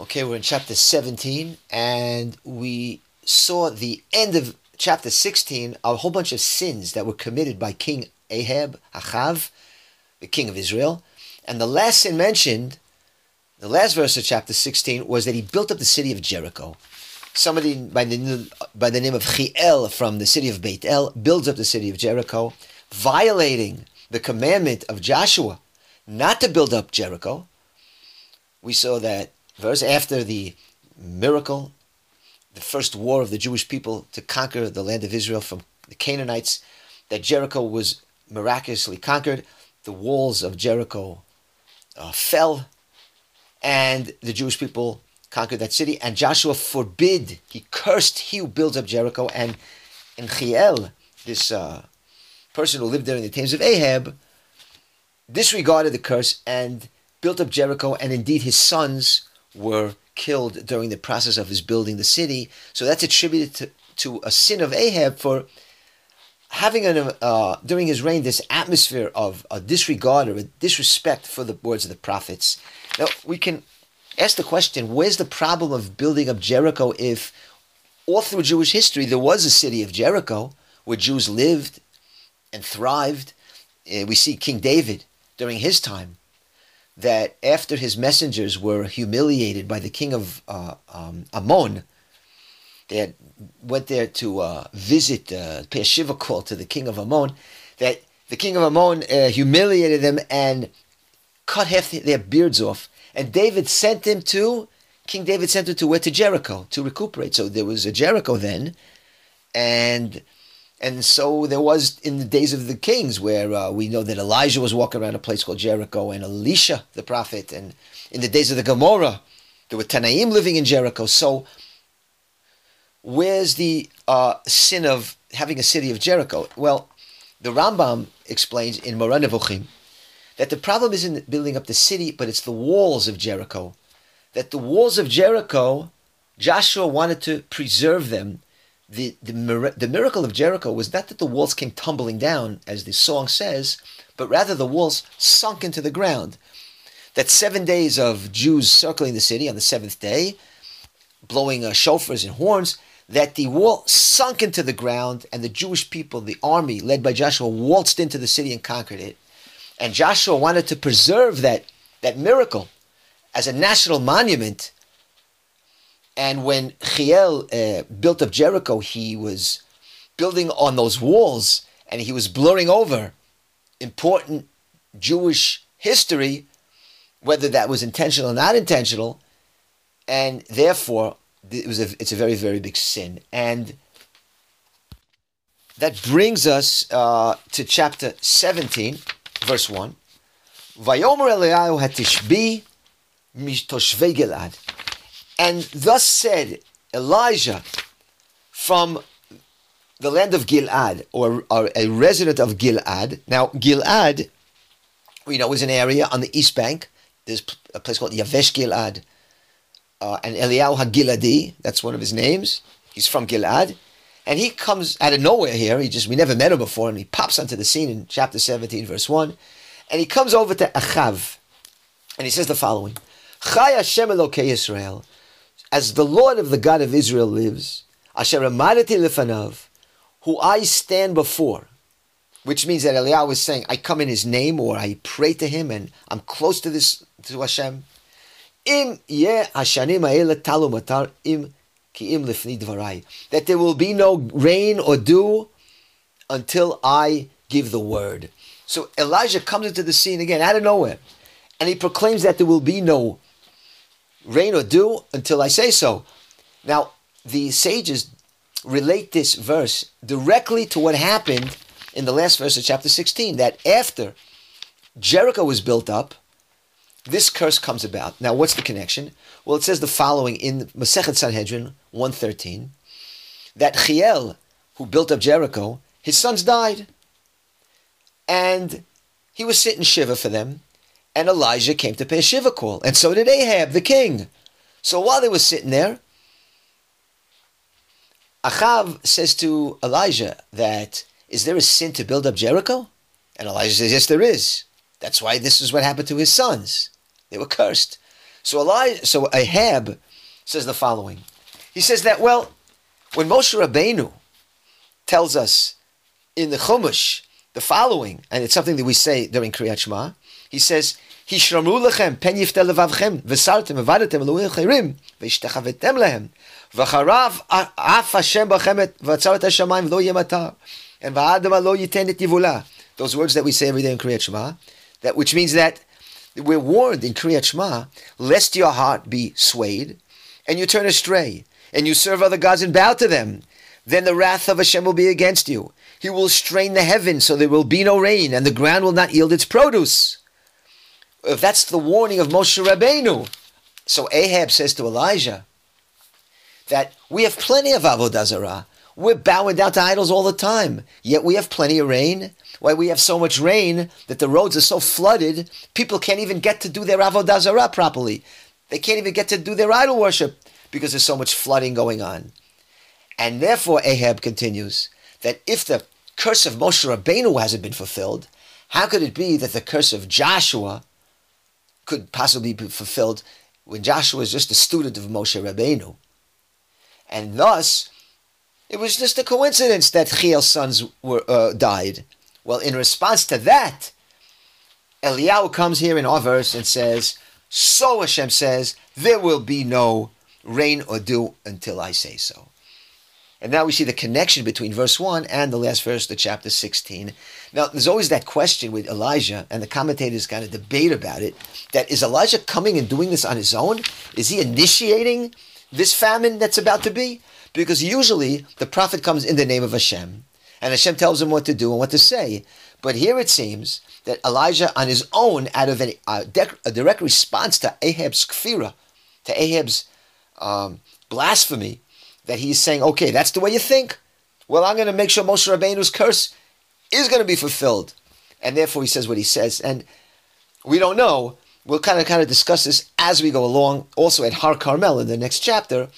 Okay, we're in chapter 17, and we saw the end of chapter 16, a whole bunch of sins that were committed by King Ahab, Achav, the king of Israel. And the last sin mentioned, the last verse of chapter 16, was that he built up the city of Jericho. Somebody by the, by the name of Chiel from the city of Beit El builds up the city of Jericho, violating the commandment of Joshua not to build up Jericho. We saw that verse after the miracle, the first war of the Jewish people to conquer the land of Israel from the Canaanites, that Jericho was miraculously conquered. The walls of Jericho uh, fell, and the Jewish people conquered that city. And Joshua forbid, he cursed he who builds up Jericho. And in Chiel, this uh, person who lived there in the times of Ahab, disregarded the curse and built up Jericho. And indeed, his sons were killed during the process of his building the city. So that's attributed to, to a sin of Ahab for having an, uh, during his reign this atmosphere of a disregard or a disrespect for the words of the prophets. Now we can ask the question: Where's the problem of building up Jericho if all through Jewish history there was a city of Jericho where Jews lived and thrived? Uh, we see King David during his time that after his messengers were humiliated by the king of uh, um, Ammon, they had, went there to uh, visit, uh, pay a shiva call to the king of Ammon, that the king of Ammon uh, humiliated them and cut half their beards off. And David sent him to, King David sent him to where? To Jericho to recuperate. So there was a Jericho then, and and so there was in the days of the kings where uh, we know that Elijah was walking around a place called Jericho and Elisha, the prophet. And in the days of the Gemara, there were Tanaim living in Jericho. So where's the uh, sin of having a city of Jericho? Well, the Rambam explains in Moreh Nevuchim that the problem isn't building up the city, but it's the walls of Jericho. That the walls of Jericho, Joshua wanted to preserve them the, the, the miracle of Jericho was not that the walls came tumbling down, as the song says, but rather the walls sunk into the ground. That seven days of Jews circling the city on the seventh day, blowing uh, shofars and horns, that the wall sunk into the ground and the Jewish people, the army led by Joshua, waltzed into the city and conquered it. And Joshua wanted to preserve that, that miracle as a national monument and when Chiel uh, built up Jericho, he was building on those walls and he was blurring over important Jewish history, whether that was intentional or not intentional. And therefore, it was a, it's a very, very big sin. And that brings us uh, to chapter 17, verse 1. Vayomer Eliyahu hatishbi mitoshvei. And thus said Elijah from the land of Gilad, or, or, a resident of Gilad. Now, Gilad, we know, is an area on the east bank. There's a place called Yavesh Gilad. Uh, and Eliyahu HaGiladi, that's one of his names. He's from Gilad. And he comes out of nowhere here. He just, we never met him before, and he pops onto the scene in chapter 17, verse 1. And he comes over to Achav, and he says the following Chai Hashem Elokei Israel as the Lord of the God of Israel lives, Asher Amarati Lefanav, who I stand before, which means that Eliyahu was saying, I come in his name or I pray to him and I'm close to this to Hashem. Im ye hashanim talu matar im ki im lifni dvarai. That there will be no rain or dew until I give the word. So Elijah comes into the scene again out of nowhere, and he proclaims that there will be no rain or dew until I say so. Now, the sages relate this verse directly to what happened in the last verse of chapter 16 that after Jericho was built up, this curse comes about. Now, what's the connection? Well, it says the following in Masechet Sanhedrin 113 that Chiel, who built up Jericho, his sons died. And he was sitting Shiva for them and Elijah came to pay Shiva call, and so did Ahab, the king. So while they were sitting there, Achav says to Elijah that, is there a sin to build up Jericho? And Elijah says, yes, there is. That's why this is what happened to his sons. They were cursed. So Elijah, so Ahab says the following. He says that well, when Moshe Rabbeinu tells us in the Chumash the following, and it's something that we say during Kriyat Shema, he says, "Hishramru lechem pen yiftel levavchem v'sartem v'vadatem elohim chayrim v'ishtechavetem lehem v'charav af Hashem b'chem v'atzar et v'lo yematar and v'adam lo yiten et yivula." Those words that we say every day in Kriyat Shema, that which means that we're warned in Kriyat Shema, lest your heart be swayed, and you turn astray, and you serve other gods and bow to them. Then the wrath of Hashem will be against you. He will strain the heavens so there will be no rain, and the ground will not yield its produce. If that's the warning of Moshe Rabbeinu, so Ahab says to Elijah that we have plenty of avodah zarah. We're bowing down to idols all the time, yet we have plenty of rain. Why we have so much rain that the roads are so flooded, people can't even get to do their avodah zarah properly. They can't even get to do their idol worship because there's so much flooding going on. And therefore, Ahab continues that if the curse of Moshe Rabbeinu hasn't been fulfilled, how could it be that the curse of Joshua could possibly be fulfilled when Joshua is just a student of Moshe Rabbeinu? And thus, it was just a coincidence that Chiel's sons were uh, died. Well, in response to that, Eliyahu comes here in our verse and says, So Hashem says, there will be no rain or dew until I say so. And now we see the connection between verse 1 and the last verse of chapter 16. Now, there's always that question with Elijah, and the commentators kind of debate about it, that is Elijah coming and doing this on his own? Is he initiating this famine that's about to be? Because usually the prophet comes in the name of Hashem, and Hashem tells him what to do and what to say. But here it seems that Elijah, on his own, out of a, a, a direct response to Ahab's kfira, to Ahab's um, blasphemy, that he's saying, okay, that's the way you think. Well, I'm going to make sure Moshe Rabbeinu's curse is going to be fulfilled. And therefore he says what he says. And we don't know. We'll kind of kind of discuss this as we go along. Also at Har Carmel in the next chapter,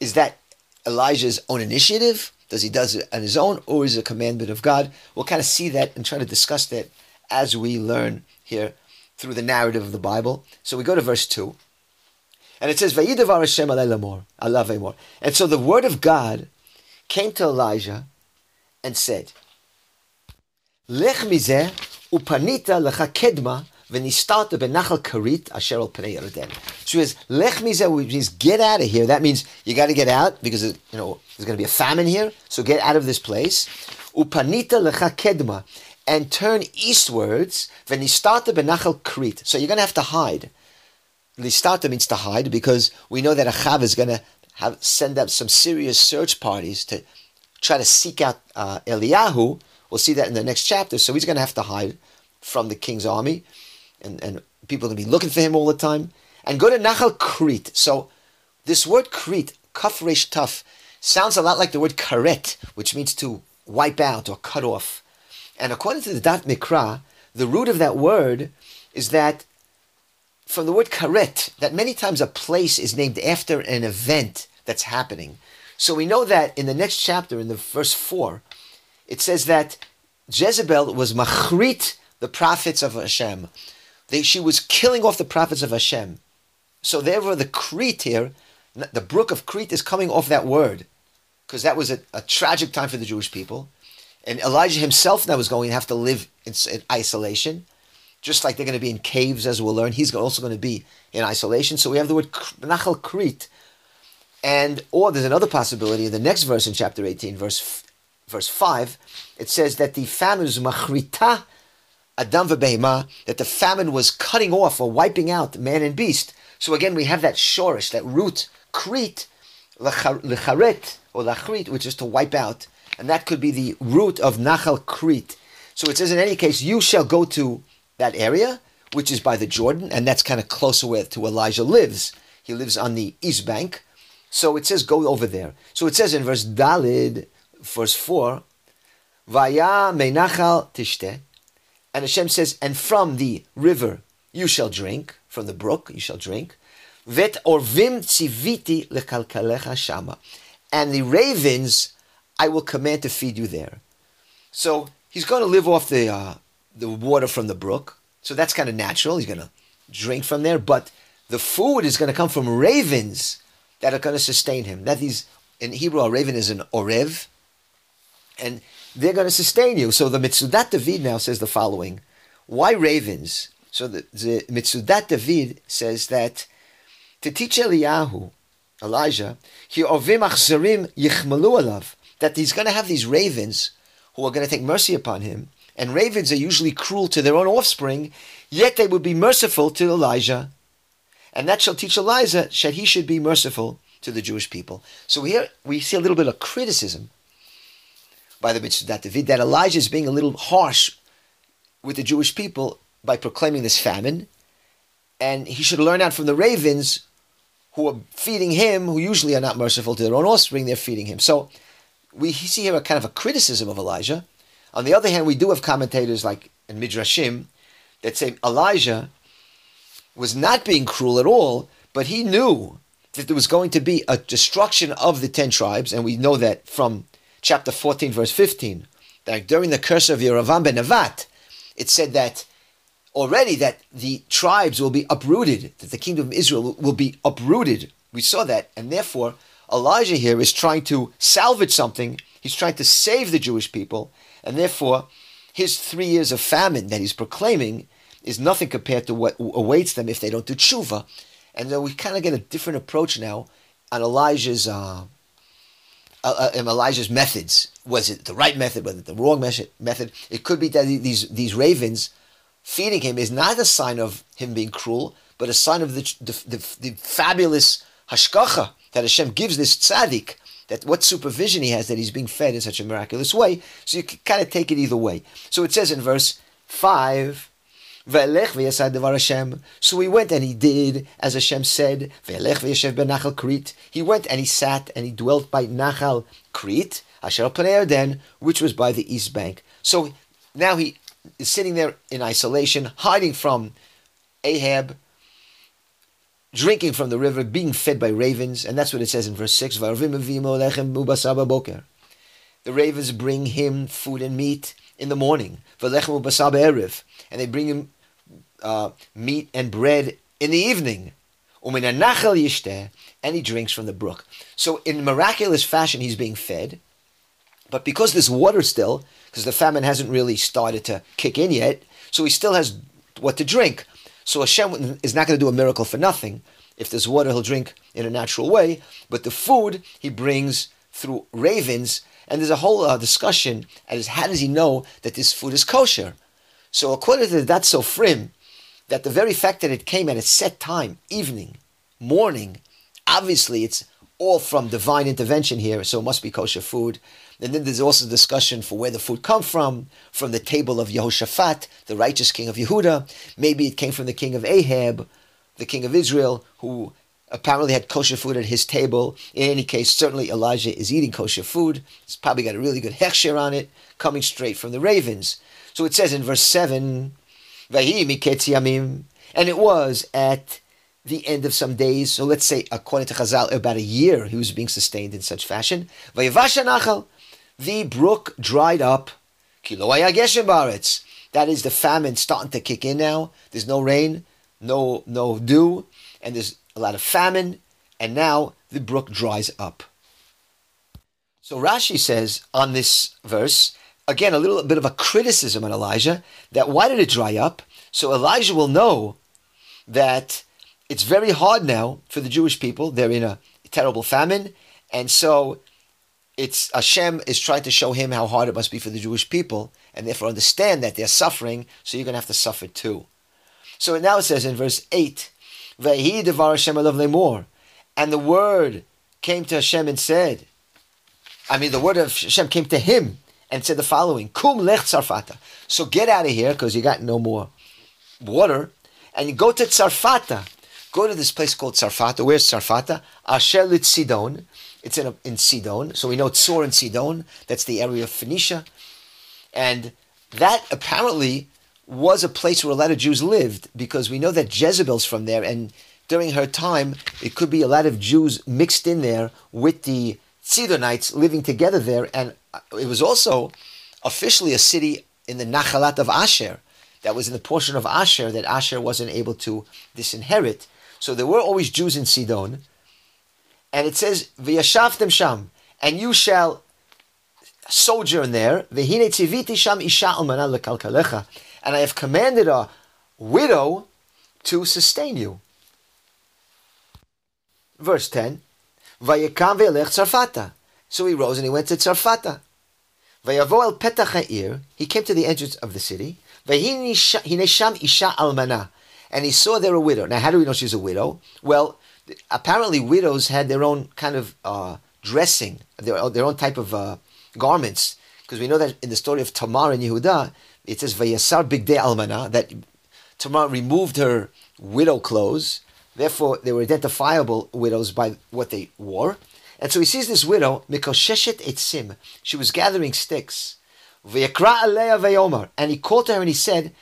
is that Elijah's own initiative? Does he does it on his own, or is it a commandment of God? We'll kind of see that and try to discuss that as we learn here through the narrative of the Bible. So we go to verse two. And it says, Vayidavar Hashem alavemor. And so the word of God came to Elijah and said, Lech mizeh upanita lecha kedma v'nistarta benachal karit asher al pnei Yarden. So says, Lech which means get out of here. That means you got to get out because you know there's going to be a famine here. So get out of this place. Upanita lecha kedma. And turn eastwards, v'nistarta benachal Krit. So you're going to have to hide. Listata means to hide because we know that Achav is going to have send up some serious search parties to try to seek out uh, Eliyahu. We'll see that in the next chapter. So he's going to have to hide from the king's army, and, and people are going to be looking for him all the time. And go to Nachal Krit. So this word Krit, kaf resh taf, sounds a lot like the word karet, which means to wipe out or cut off. And according to the Da'at Mikra, the root of that word is that from the word karet, that many times a place is named after an event that's happening. So we know that in the next chapter, in the verse 4, it says that Jezebel was machrit the prophets of Hashem. They, she was killing off the prophets of Hashem. So therefore the Krit here, the brook of Krit is coming off that word. Because that was a, a, tragic time for the Jewish people. And Elijah himself now was going to have to live in, in isolation just like they're going to be in caves, as we'll learn, he's also going to be in isolation. So we have the word Nachal Krit, And, or there's another possibility in the next verse in chapter 18, verse, verse 5, it says that the famine was machrita adam v'behema, that the famine was cutting off or wiping out man and beast. So again, we have that shorish, that root, krit, lecharet, or lachrit, which is to wipe out. And that could be the root of Nachal Krit. So it says, in any case, you shall go to that area, which is by the Jordan, and that's kind of closer where to Elijah lives. He lives on the east bank. So it says, go over there. So it says in verse Dalid, verse 4, Vaya meinachal tishte. And Hashem says, and from the river you shall drink, from the brook you shall drink. Vet orvim tziviti lekalkalecha shama. And the ravens I will command to feed you there. So he's going to live off the uh, the water from the brook. So that's kind of natural. He's going to drink from there. But the food is going to come from ravens that are going to sustain him. That is, in Hebrew, a raven is an orev, and they're going to sustain you. So the Mitzudat David now says the following: Why ravens? So the, the Mitzudat David says that to teach Eliyahu, Elijah, he ovim achzarim yichmalu alav, that he's going to have these ravens who are going to take mercy upon him. And ravens are usually cruel to their own offspring, yet they would be merciful to Elijah. And that shall teach Elijah that he should be merciful to the Jewish people. So here we see a little bit of criticism by the Mitzudat David that Elijah is being a little harsh with the Jewish people by proclaiming this famine. And he should learn out from the ravens who are feeding him, who usually are not merciful to their own offspring, they're feeding him. So we see here a kind of a criticism of Elijah. On the other hand, we do have commentators like in Midrashim that say Elijah was not being cruel at all, but he knew that there was going to be a destruction of the ten tribes, and we know that from chapter 14, verse 15, that during the curse of Yerovam ben Nevat, it said that already that the tribes will be uprooted, that the kingdom of Israel will be uprooted. We saw that, and therefore Elijah here is trying to salvage something. He's trying to save the Jewish people, and therefore his three years of famine that he's proclaiming is nothing compared to what awaits them if they don't do tshuva. And then we kind of get a different approach now on Elijah's uh, uh, uh Elijah's methods. Was it the right method? Was it the wrong method? It could be that these these ravens feeding him is not a sign of him being cruel, but a sign of the the, the, the fabulous hashgacha that Hashem gives this tzaddik. That what supervision he has that he's being fed in such a miraculous way. So you can kind of take it either way. So it says in verse five so he went and he did as Hashem said. He went and he sat and he dwelt by Nachal Krit, which was by the east bank. So now he is sitting there in isolation, hiding from Ahab, drinking from the river, being fed by ravens, and that's what it says in verse 6. The ravens bring him food and meat in the morning, and they bring him uh, meat and bread in the evening. And he drinks from the brook. So, in miraculous fashion, he's being fed. But because there's water still, because the famine hasn't really started to kick in yet, so he still has what to drink. So Hashem is not going to do a miracle for nothing. If there's water, he'll drink in a natural way. But the food he brings through ravens, and there's a whole uh, discussion as how does he know that this food is kosher? So according to Da'at Sofrim, that the very fact that it came at a set time, evening, morning, obviously it's all from divine intervention here, so it must be kosher food. And then there's also discussion for where the food come from, from the table of Yehoshaphat, the righteous king of Yehuda. Maybe it came from the king of Ahab, the king of Israel, who apparently had kosher food at his table. In any case, certainly Elijah is eating kosher food. It's probably got a really good hechsher on it, coming straight from the ravens. So it says in verse 7, and it was at the end of some days, so let's say according to Chazal, about a year he was being sustained in such fashion. The brook dried up. That is the famine starting to kick in now. There's no rain, no no dew, and there's a lot of famine, and now the brook dries up. So Rashi says on this verse again, a little bit of a criticism on Elijah that why did it dry up? So Elijah will know that it's very hard now for the Jewish people. They're in a terrible famine. And so it's Hashem is trying to show him how hard it must be for the Jewish people, and therefore understand that they're suffering, so you're going to have to suffer too. So now it says in verse 8, Vehi devar Hashem more. and the word came to Hashem and said, I mean, the word of Hashem came to him and said the following: Kum lech Tzarfata. So get out of here because you got no more water, and you go to Tzarfata. Go to this place called Tzarfata. Where's Tzarfata? Asher Sidon. It's in, a, in Sidon. So we know Tzor and Sidon. That's the area of Phoenicia. And that apparently was a place where a lot of Jews lived because we know that Jezebel's from there. And during her time, it could be a lot of Jews mixed in there with the Sidonites living together there. And uh, it was also officially a city in the Nachalat of Asher. That was in the portion of Asher that Asher wasn't able to disinherit. So there were always Jews in Sidon. And it says, V'yashavtem sham, and you shall sojourn there. V'hine tziviti sham isha almana lekalkalecha. And I have commanded a widow to sustain you. Verse 10. Ve'elech tzarfata. So he rose and he went to Tzarfata. Vayavo el petach ha'ir. He came to the entrance of the city. Isha almana and he saw there a widow. Now, how do we know she's a widow? Well, apparently widows had their own kind of uh, dressing, their, their own type of uh, garments, because we know that in the story of Tamar and Yehuda, it says Vayasar Almana that Tamar removed her widow clothes. Therefore, they were identifiable widows by what they wore. And so he sees this widow, Mikosheshet Etzim. She was gathering sticks. And he called to her and he said,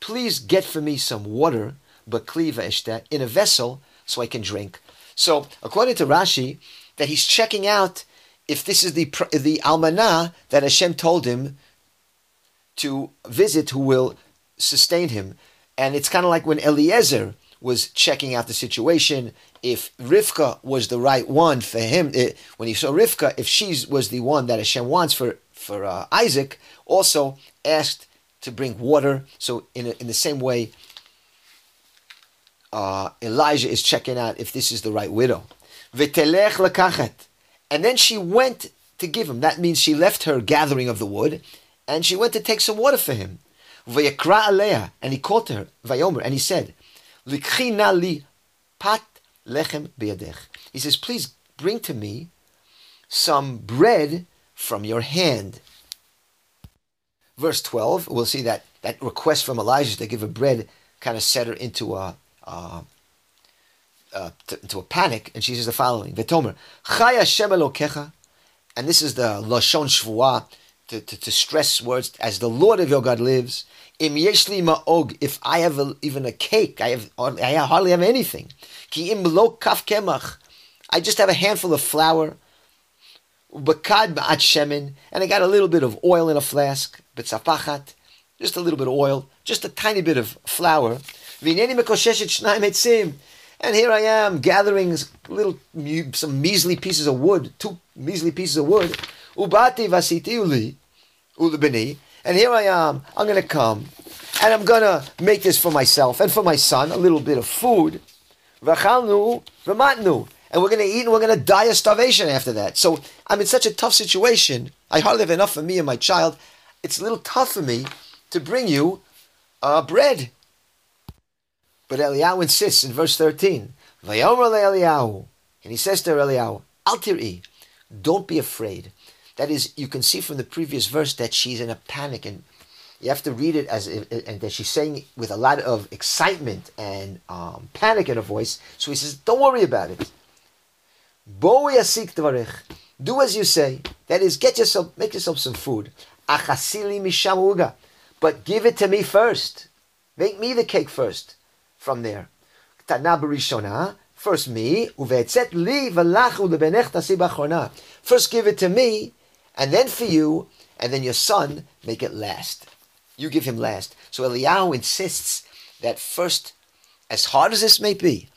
Please get for me some water, in a vessel so I can drink. So, according to Rashi, that he's checking out if this is the the almanah that Hashem told him to visit, who will sustain him, and it's kind of like when Eliezer was checking out the situation. If Rivka was the right one for him, it, eh, when he saw Rivka, if she was the one that Hashem wants for for uh, Isaac, also asked to bring water. So in, a, in the same way, uh, Elijah is checking out if this is the right widow. V'telech lekachet. And then she went to give him. That means she left her gathering of the wood, and she went to take some water for him. V'yakra aleya. And he called to her, Vayomer, and he said, li pat lechem biyadech. He says, please bring to me some bread from your hand verse 12, we'll see that that request from Elijah to give her bread kind of set her into a, to, into a panic, and she says the following: "V'tomer Chaya Hashem Elokecha," and this is the lashon shvuah to, to, to, stress words as the Lord of your God lives. Im yeshli ma'og, if I have a, even a cake, I have I hardly have anything. Ki im lo kaf kemach, I just have a handful of flour. Bakad ba'at shemen, and I got a little bit of oil in a flask betzapachat, just a little bit of oil, just a tiny bit of flour. V'ineni mekosheshet shnayim etzim, And here I am gathering little some measly pieces of wood, two measly pieces of wood. Ubati vasiti uli And here I am. I'm going to come, and I'm going to make this for myself and for my son, a little bit of food. V'chalnu v'matnu. And we're going to eat and we're going to die of starvation after that. So I'm in such a tough situation. I hardly have enough for me and my child it's a little tough for me to bring you uh, bread. But Eliyahu insists in verse 13, Eliyahu, and he says to Eliyahu, Altiri, don't be afraid. That is, you can see from the previous verse that she's in a panic, and you have to read it as if, and that she's saying with a lot of excitement and um, panic in her voice. So he says, "Don't worry about it. Do as you say. That is, get yourself, make yourself some food. But give it to me first. Make me the cake first. From there. First me. First give it to me, and then for you, and then your son make it last. You give him last. So Eliyahu insists that first, as hard as this may be,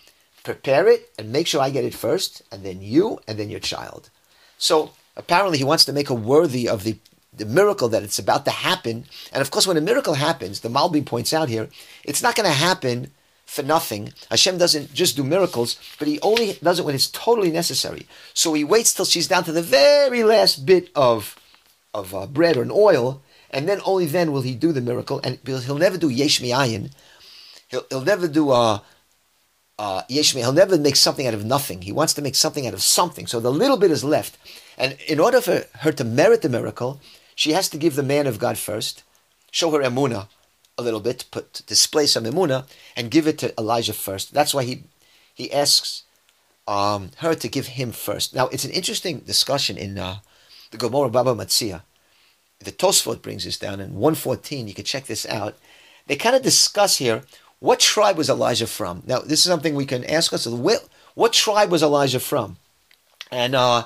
prepare it and make sure I get it first, and then you, and then your child. So apparently he wants to make her worthy of the the miracle that it's about to happen. And of course, when a miracle happens, the Malbim points out here, it's not going to happen for nothing. Hashem doesn't just do miracles, but He only does it when it's totally necessary. So He waits till she's down to the very last bit of of uh, bread or an oil, and then only then will He do the miracle. And He'll never do yesh mi'ayin. He'll, he'll never do uh, uh, yesh He'll never make something out of nothing. He wants to make something out of something. So the little bit is left. And in order for her to merit the miracle, she has to give the man of God first, show her emuna a little bit, to put display some emuna, and give it to Elijah first. That's why he he asks um, her to give him first. Now it's an interesting discussion in uh, the Gemara Bava Metzia. The Tosfot brings this down in 114. You can check this out. They kind of discuss here what tribe was Elijah from. Now this is something we can ask what, what tribe was Elijah from? And uh,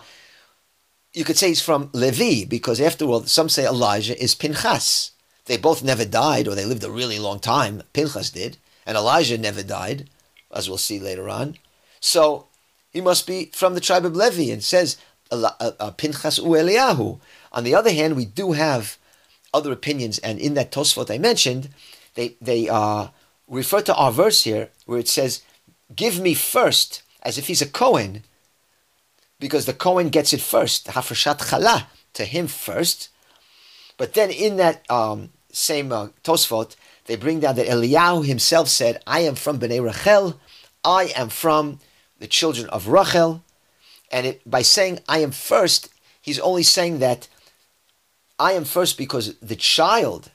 you could say he's from Levi, because after all, some say Elijah is Pinchas. They both never died, or they lived a really long time. Pinchas did. and Elijah never died, as we'll see later on. So he must be from the tribe of Levi, and says uh, uh, Pinchas u Eliyahu. On the other hand, we do have other opinions, and in that Tosfot I mentioned, they they uh, refer to our verse here where it says, "Give me first," as if he's a Cohen, because the Cohen gets it first, Hafreshat Chala, to him first. But then in that um, same uh, Tosfot, they bring down that Eliyahu himself said, I am from Bnei Rachel, I am from the children of Rachel. And it, by saying I am first, he's only saying that I am first because the child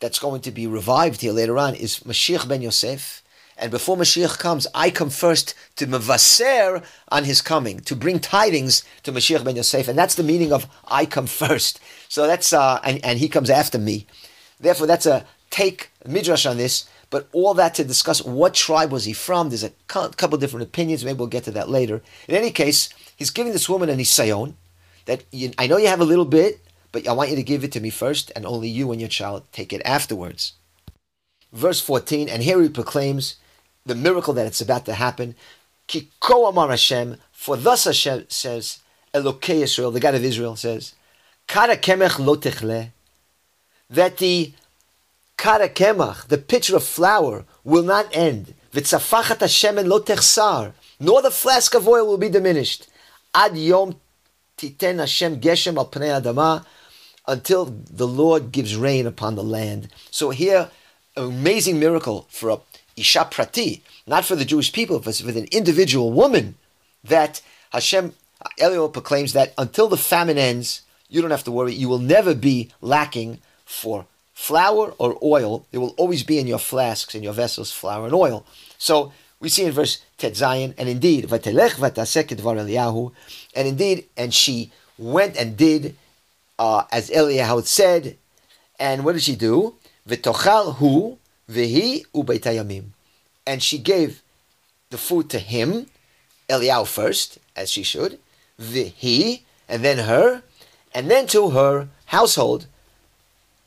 that's going to be revived here later on is Mashiach ben Yosef. And before Mashiach comes, I come first to mevaser on his coming, to bring tidings to Mashiach ben Yosef. And that's the meaning of I come first. So that's, uh, and, and he comes after me. Therefore, that's a take midrash on this. But all that to discuss what tribe was he from. There's a couple different opinions. Maybe we'll get to that later. In any case, he's giving this woman an isayon that you, I know you have a little bit, but I want you to give it to me first, and only you and your child take it afterwards. Verse 14, and here he proclaims the miracle that it's about to happen. Ki ko amar Hashem, for thus Hashem says, Elokei Israel, the God of Israel says, Kara kemech lo that the kara kemach, the pitcher of flour, will not end. V'tzafachat Hashem lo techsar, nor the flask of oil will be diminished. Ad yom titen Hashem geshem al pnei adama, until the Lord gives rain upon the land. So here, amazing miracle for a Isha Prati, not for the Jewish people, but for an individual woman, that Hashem, Eliel proclaims that until the famine ends, you don't have to worry, you will never be lacking for flour or oil. There will always be in your flasks, in your vessels, flour and oil. So we see in verse Tet Zayin, and indeed, Vatelech Eliyahu, and indeed, and she went and did uh, as Eliyahu said, and what did she do? V'tochal hu Vihi ubeitayamim. And she gave the food to him, Eliyahu first, as she should, Vihi, and then her, and then to her household,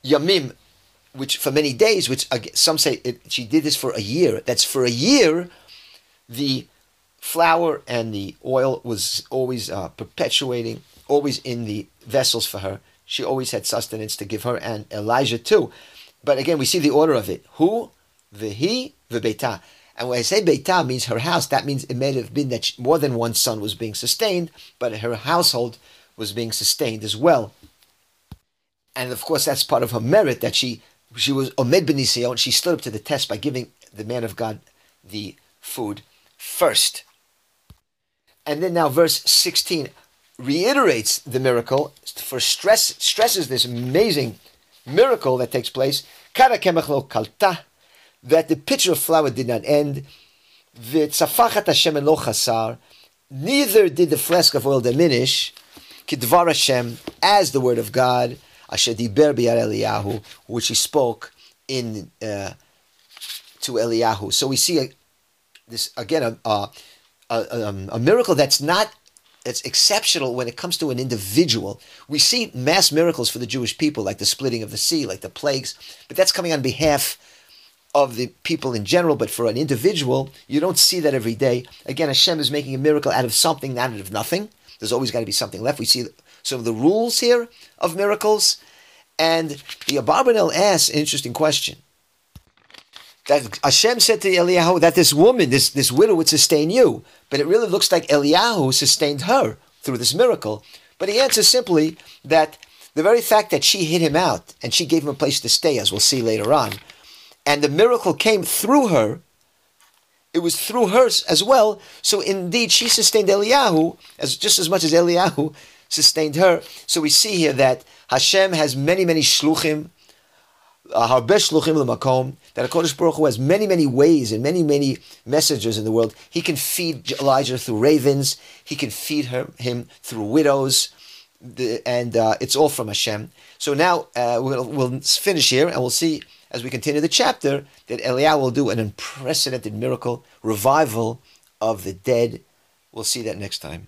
Yamim, which for many days, which some say it, she did this for a year. That's for a year, the flour and the oil was always uh, perpetuating, always in the vessels for her. She always had sustenance to give her and Elijah too. But again, we see the order of it. Who, the he the beita. And when I say beita means her house, that means it may have been that she, more than one son was being sustained, but her household was being sustained as well. And of course, that's part of her merit that she she was omed benision. She stood up to the test by giving the man of God the food first. And then now, verse sixteen reiterates the miracle for stress stresses this amazing miracle that takes place, kalta, that the pitcher of flour did not end, neither did the flask of oil diminish, kidvar Hashem, as the word of God, asher Eliyahu, which he spoke in uh, to Eliyahu. So we see a, this again a, a, a, um, a miracle that's not it's exceptional when it comes to an individual. We see mass miracles for the Jewish people, like the splitting of the sea, like the plagues, but that's coming on behalf of the people in general. But for an individual, you don't see that every day. Again, Hashem is making a miracle out of something, not out of nothing. There's always got to be something left. We see some of the rules here of miracles. And the Abarbanel asks an interesting question that Hashem said to Eliyahu that this woman, this, this widow, would sustain you. But it really looks like Eliyahu sustained her through this miracle. But he answers simply that the very fact that she hid him out and she gave him a place to stay, as we'll see later on, and the miracle came through her, it was through her as well. So indeed, she sustained Eliyahu as just as much as Eliyahu sustained her. So we see here that Hashem has many, many shluchim uh, that HaKadosh Baruch Hu has many, many ways and many, many messengers in the world. He can feed Elijah through ravens. He can feed her, him through widows. The, and uh, it's all from Hashem. So now uh, we'll, we'll, finish here and we'll see as we continue the chapter that Eliyahu will do an unprecedented miracle, revival of the dead. We'll see that next time.